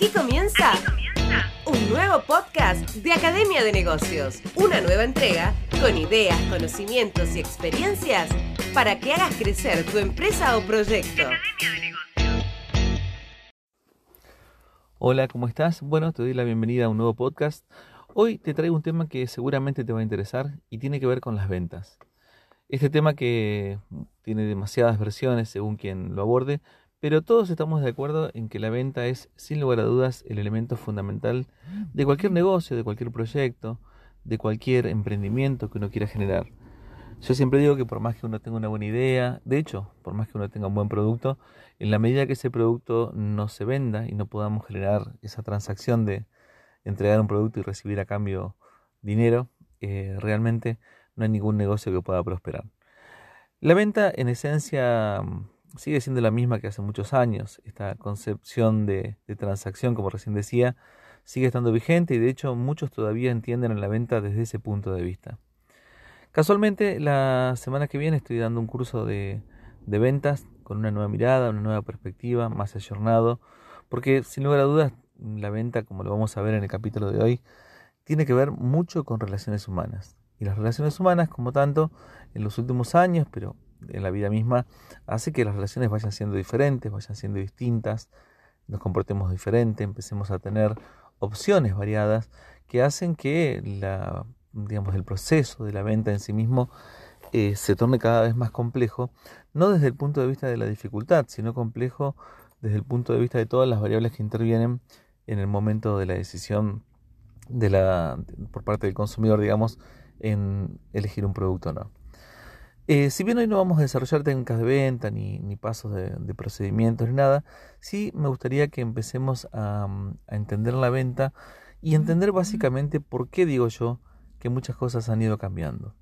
Aquí comienza, un nuevo podcast de Academia de Negocios. Una nueva entrega con ideas, conocimientos y experiencias para que hagas crecer tu empresa o proyecto. Hola, ¿cómo estás? Bueno, te doy la bienvenida a un nuevo podcast. Hoy te traigo un tema que seguramente te va a interesar y tiene que ver con las ventas. Este tema que tiene demasiadas versiones según quien lo aborde, pero todos estamos de acuerdo en que la venta es, sin lugar a dudas, el elemento fundamental de cualquier negocio, de cualquier proyecto, de cualquier emprendimiento que uno quiera generar. Yo siempre digo que por más que uno tenga una buena idea, de hecho, por más que uno tenga un buen producto, en la medida que ese producto no se venda y no podamos generar esa transacción de entregar un producto y recibir a cambio dinero, eh, realmente no hay ningún negocio que pueda prosperar. La venta, en esencia, sigue siendo la misma que hace muchos años. Esta concepción de, transacción, como recién decía, sigue estando vigente y de hecho muchos todavía entienden la venta desde ese punto de vista. Casualmente, la semana que viene estoy dando un curso de, de ventas con una nueva mirada, una nueva perspectiva, más ayornado, porque sin lugar a dudas la venta, como lo vamos a ver en el capítulo de hoy, tiene que ver mucho con relaciones humanas. Y las relaciones humanas, como tanto, en los últimos años, pero en la vida misma, hace que las relaciones vayan siendo diferentes, vayan siendo distintas, nos comportemos diferente, empecemos a tener opciones variadas que hacen que la, digamos, el proceso de la venta en sí mismo eh, se torne cada vez más complejo, no desde el punto de vista de la dificultad, sino complejo desde el punto de vista de todas las variables que intervienen en el momento de la decisión de la, por parte del consumidor, digamos, en elegir un producto o no. Eh, si bien hoy no vamos a desarrollar técnicas de venta, ni, pasos de, procedimientos, ni nada, sí me gustaría que empecemos a, a, entender la venta y entender básicamente por qué digo yo que muchas cosas han ido cambiando.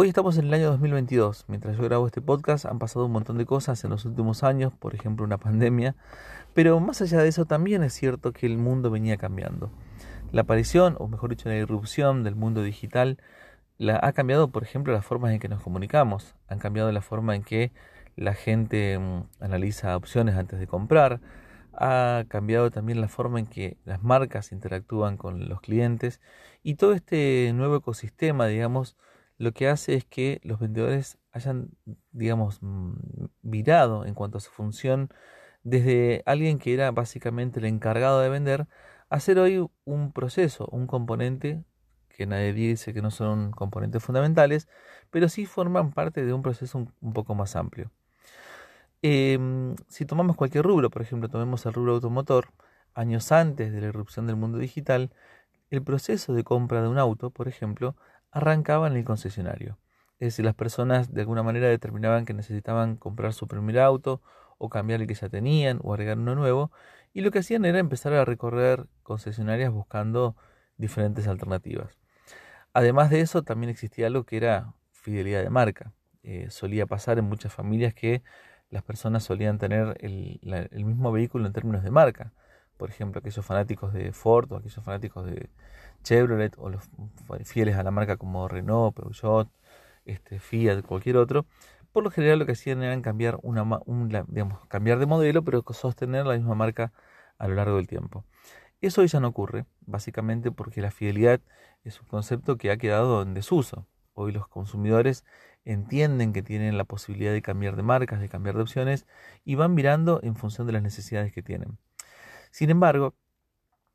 Hoy estamos en el año 2022. Mientras yo grabo este podcast han pasado un montón de cosas en los últimos años, por ejemplo una pandemia, pero más allá de eso también es cierto que el mundo venía cambiando. La aparición, o mejor dicho, la irrupción del mundo digital la, ha cambiado, por ejemplo, las formas en que nos comunicamos, han cambiado la forma en que la gente mm, analiza opciones antes de comprar, ha cambiado también la forma en que las marcas interactúan con los clientes y todo este nuevo ecosistema, digamos, lo que hace es que los vendedores hayan, digamos, mm, virado en cuanto a su función desde alguien que era básicamente el encargado de vender hacer hoy un proceso, un componente que nadie dice que no son componentes fundamentales, pero sí forman parte de un proceso un, poco más amplio. Em, si tomamos cualquier rubro, por ejemplo, tomemos el rubro automotor, años antes de la irrupción del mundo digital, el proceso de compra de un auto, por ejemplo, arrancaba en el concesionario. Es decir, las personas de alguna manera determinaban que necesitaban comprar su primer auto o cambiar el que ya tenían o agregar uno nuevo y lo que hacían era empezar a recorrer concesionarias buscando diferentes alternativas. Además de eso, también existía algo que era fidelidad de marca. Eh, solía pasar en muchas familias que las personas solían tener el, mismo vehículo en términos de marca. Por ejemplo, aquellos fanáticos de Ford o aquellos fanáticos de Chevrolet o los fieles a la marca como Renault, Peugeot, este, Fiat, cualquier otro, por lo general lo que hacían era cambiar, una, digamos, cambiar de modelo, pero sostener la misma marca a lo largo del tiempo. Eso hoy ya no ocurre, básicamente porque la fidelidad es un concepto que ha quedado en desuso. Hoy los consumidores entienden que tienen la posibilidad de cambiar de marcas, de cambiar de opciones y van mirando en función de las necesidades que tienen. Sin embargo,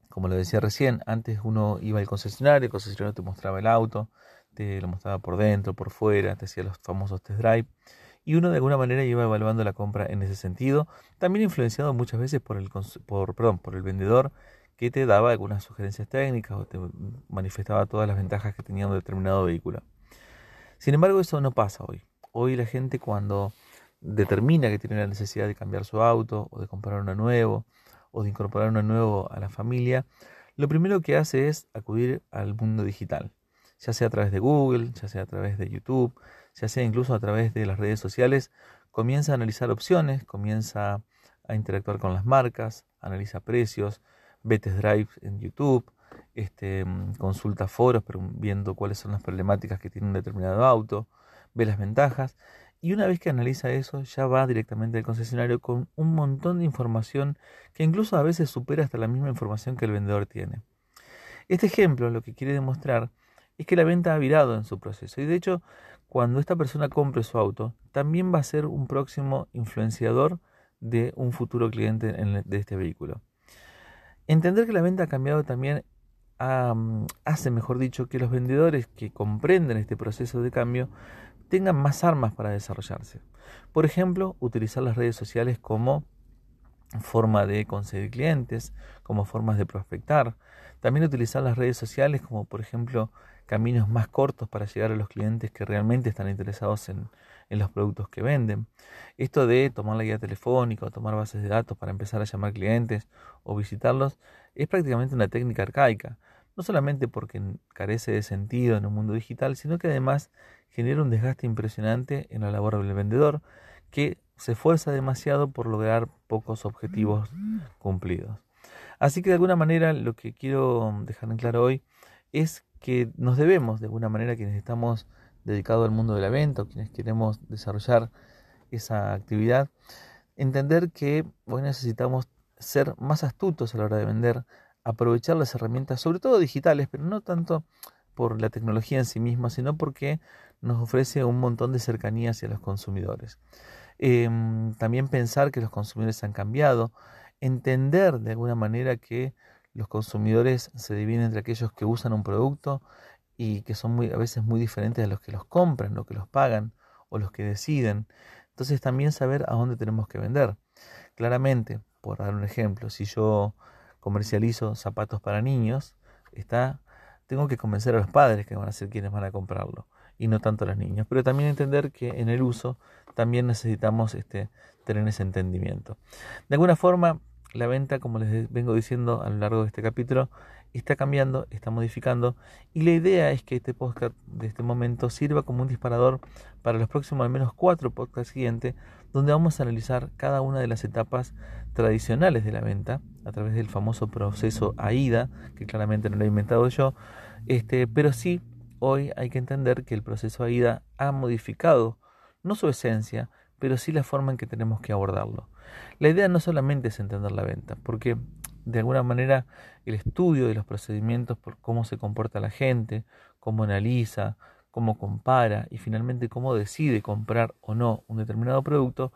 como lo decía recién, antes uno iba al concesionario, el concesionario te mostraba el auto, te lo mostraba por dentro, por fuera, te hacía los famosos test drive y uno de alguna manera iba evaluando la compra en ese sentido, también influenciado muchas veces por el, por, perdón, por el vendedor que te daba algunas sugerencias técnicas o te manifestaba todas las ventajas que tenía un determinado vehículo. Sin embargo, eso no pasa hoy. Hoy la gente cuando determina que tiene la necesidad de cambiar su auto o de comprar uno nuevo o de incorporar uno nuevo a la familia, lo primero que hace es acudir al mundo digital ya sea a través de Google, ya sea a través de YouTube, ya sea incluso a través de las redes sociales, comienza a analizar opciones, comienza a interactuar con las marcas, analiza precios, ve test drive en YouTube, este, consulta foros viendo cuáles son las problemáticas que tiene un determinado auto, ve las ventajas y una vez que analiza eso, ya va directamente al concesionario con un montón de información que incluso a veces supera hasta la misma información que el vendedor tiene. Este ejemplo lo que quiere demostrar es que la venta ha virado en su proceso y de hecho cuando esta persona compre su auto también va a ser un próximo influenciador de un futuro cliente de este vehículo. Entender que la venta ha cambiado también hace, mejor dicho, que los vendedores que comprenden este proceso de cambio tengan más armas para desarrollarse. Por ejemplo, utilizar las redes sociales como forma de conseguir clientes, como formas de prospectar. También utilizar las redes sociales como, por ejemplo, caminos más cortos para llegar a los clientes que realmente están interesados en, en los productos que venden. Esto de tomar la guía telefónica o tomar bases de datos para empezar a llamar clientes o visitarlos es prácticamente una técnica arcaica, no solamente porque carece de sentido en un mundo digital, sino que además genera un desgaste impresionante en la labor del vendedor que se esfuerza demasiado por lograr pocos objetivos cumplidos. Así que de alguna manera lo que quiero dejar en claro hoy es que nos debemos, de alguna manera, quienes estamos dedicados al mundo de la venta o quienes queremos desarrollar esa actividad, entender que hoy necesitamos ser más astutos a la hora de vender, aprovechar las herramientas, sobre todo digitales, pero no tanto por la tecnología en sí misma, sino porque nos ofrece un montón de cercanía hacia los consumidores. Em, también pensar que los consumidores han cambiado, entender de alguna manera que los consumidores se dividen entre aquellos que usan un producto y que son muy, a veces muy diferentes a los que los compran, los que los pagan o los que deciden. Entonces también saber a dónde tenemos que vender. Claramente, por dar un ejemplo, si yo comercializo zapatos para niños, está, tengo que convencer a los padres que van a ser quienes van a comprarlo y no tanto a los niños. Pero también entender que en el uso también necesitamos este, tener ese entendimiento. De alguna forma, la venta, como les vengo diciendo a lo largo de este capítulo, está cambiando, está modificando y la idea es que este podcast de este momento sirva como un disparador para los próximos al menos cuatro podcasts siguientes donde vamos a analizar cada una de las etapas tradicionales de la venta a través del famoso proceso AIDA, que claramente no lo he inventado yo, este, pero sí hoy hay que entender que el proceso AIDA ha modificado no su esencia, pero sí la forma en que tenemos que abordarlo. La idea no solamente es entender la venta, porque de alguna manera el estudio de los procedimientos por cómo se comporta la gente, cómo analiza, cómo compara y finalmente cómo decide comprar o no un determinado producto,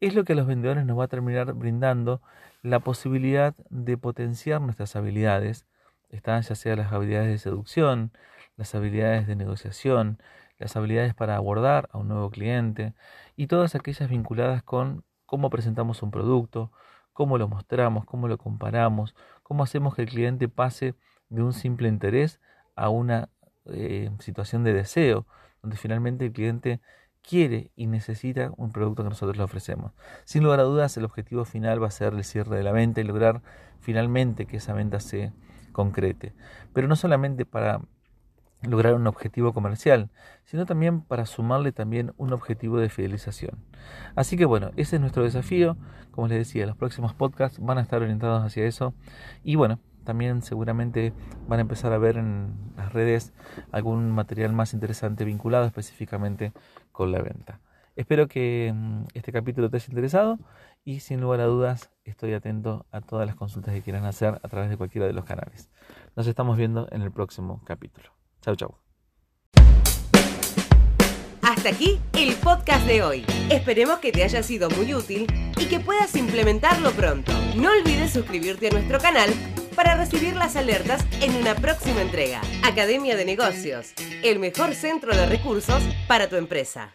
es lo que a los vendedores nos va a terminar brindando la posibilidad de potenciar nuestras habilidades, están ya sea las habilidades de seducción, las habilidades de negociación, las habilidades para abordar a un nuevo cliente y todas aquellas vinculadas con cómo presentamos un producto, cómo lo mostramos, cómo lo comparamos, cómo hacemos que el cliente pase de un simple interés a una eh, situación de deseo, donde finalmente el cliente quiere y necesita un producto que nosotros le ofrecemos. Sin lugar a dudas, el objetivo final va a ser el cierre de la venta y lograr finalmente que esa venta se concrete. Pero no solamente para lograr un objetivo comercial, sino también para sumarle también un objetivo de fidelización. Así que bueno, ese es nuestro desafío. Como les decía, los próximos podcasts van a estar orientados hacia eso. Y bueno, también seguramente van a empezar a ver en las redes algún material más interesante vinculado específicamente con la venta. Espero que mm, este capítulo te haya interesado y sin lugar a dudas estoy atento a todas las consultas que quieran hacer a través de cualquiera de los canales. Nos estamos viendo en el próximo capítulo. Chau, chau. Hasta aquí el podcast de hoy. Esperemos que te haya sido muy útil y que puedas implementarlo pronto. No olvides suscribirte a nuestro canal para recibir las alertas en una próxima entrega. Academia de Negocios, el mejor centro de recursos para tu empresa.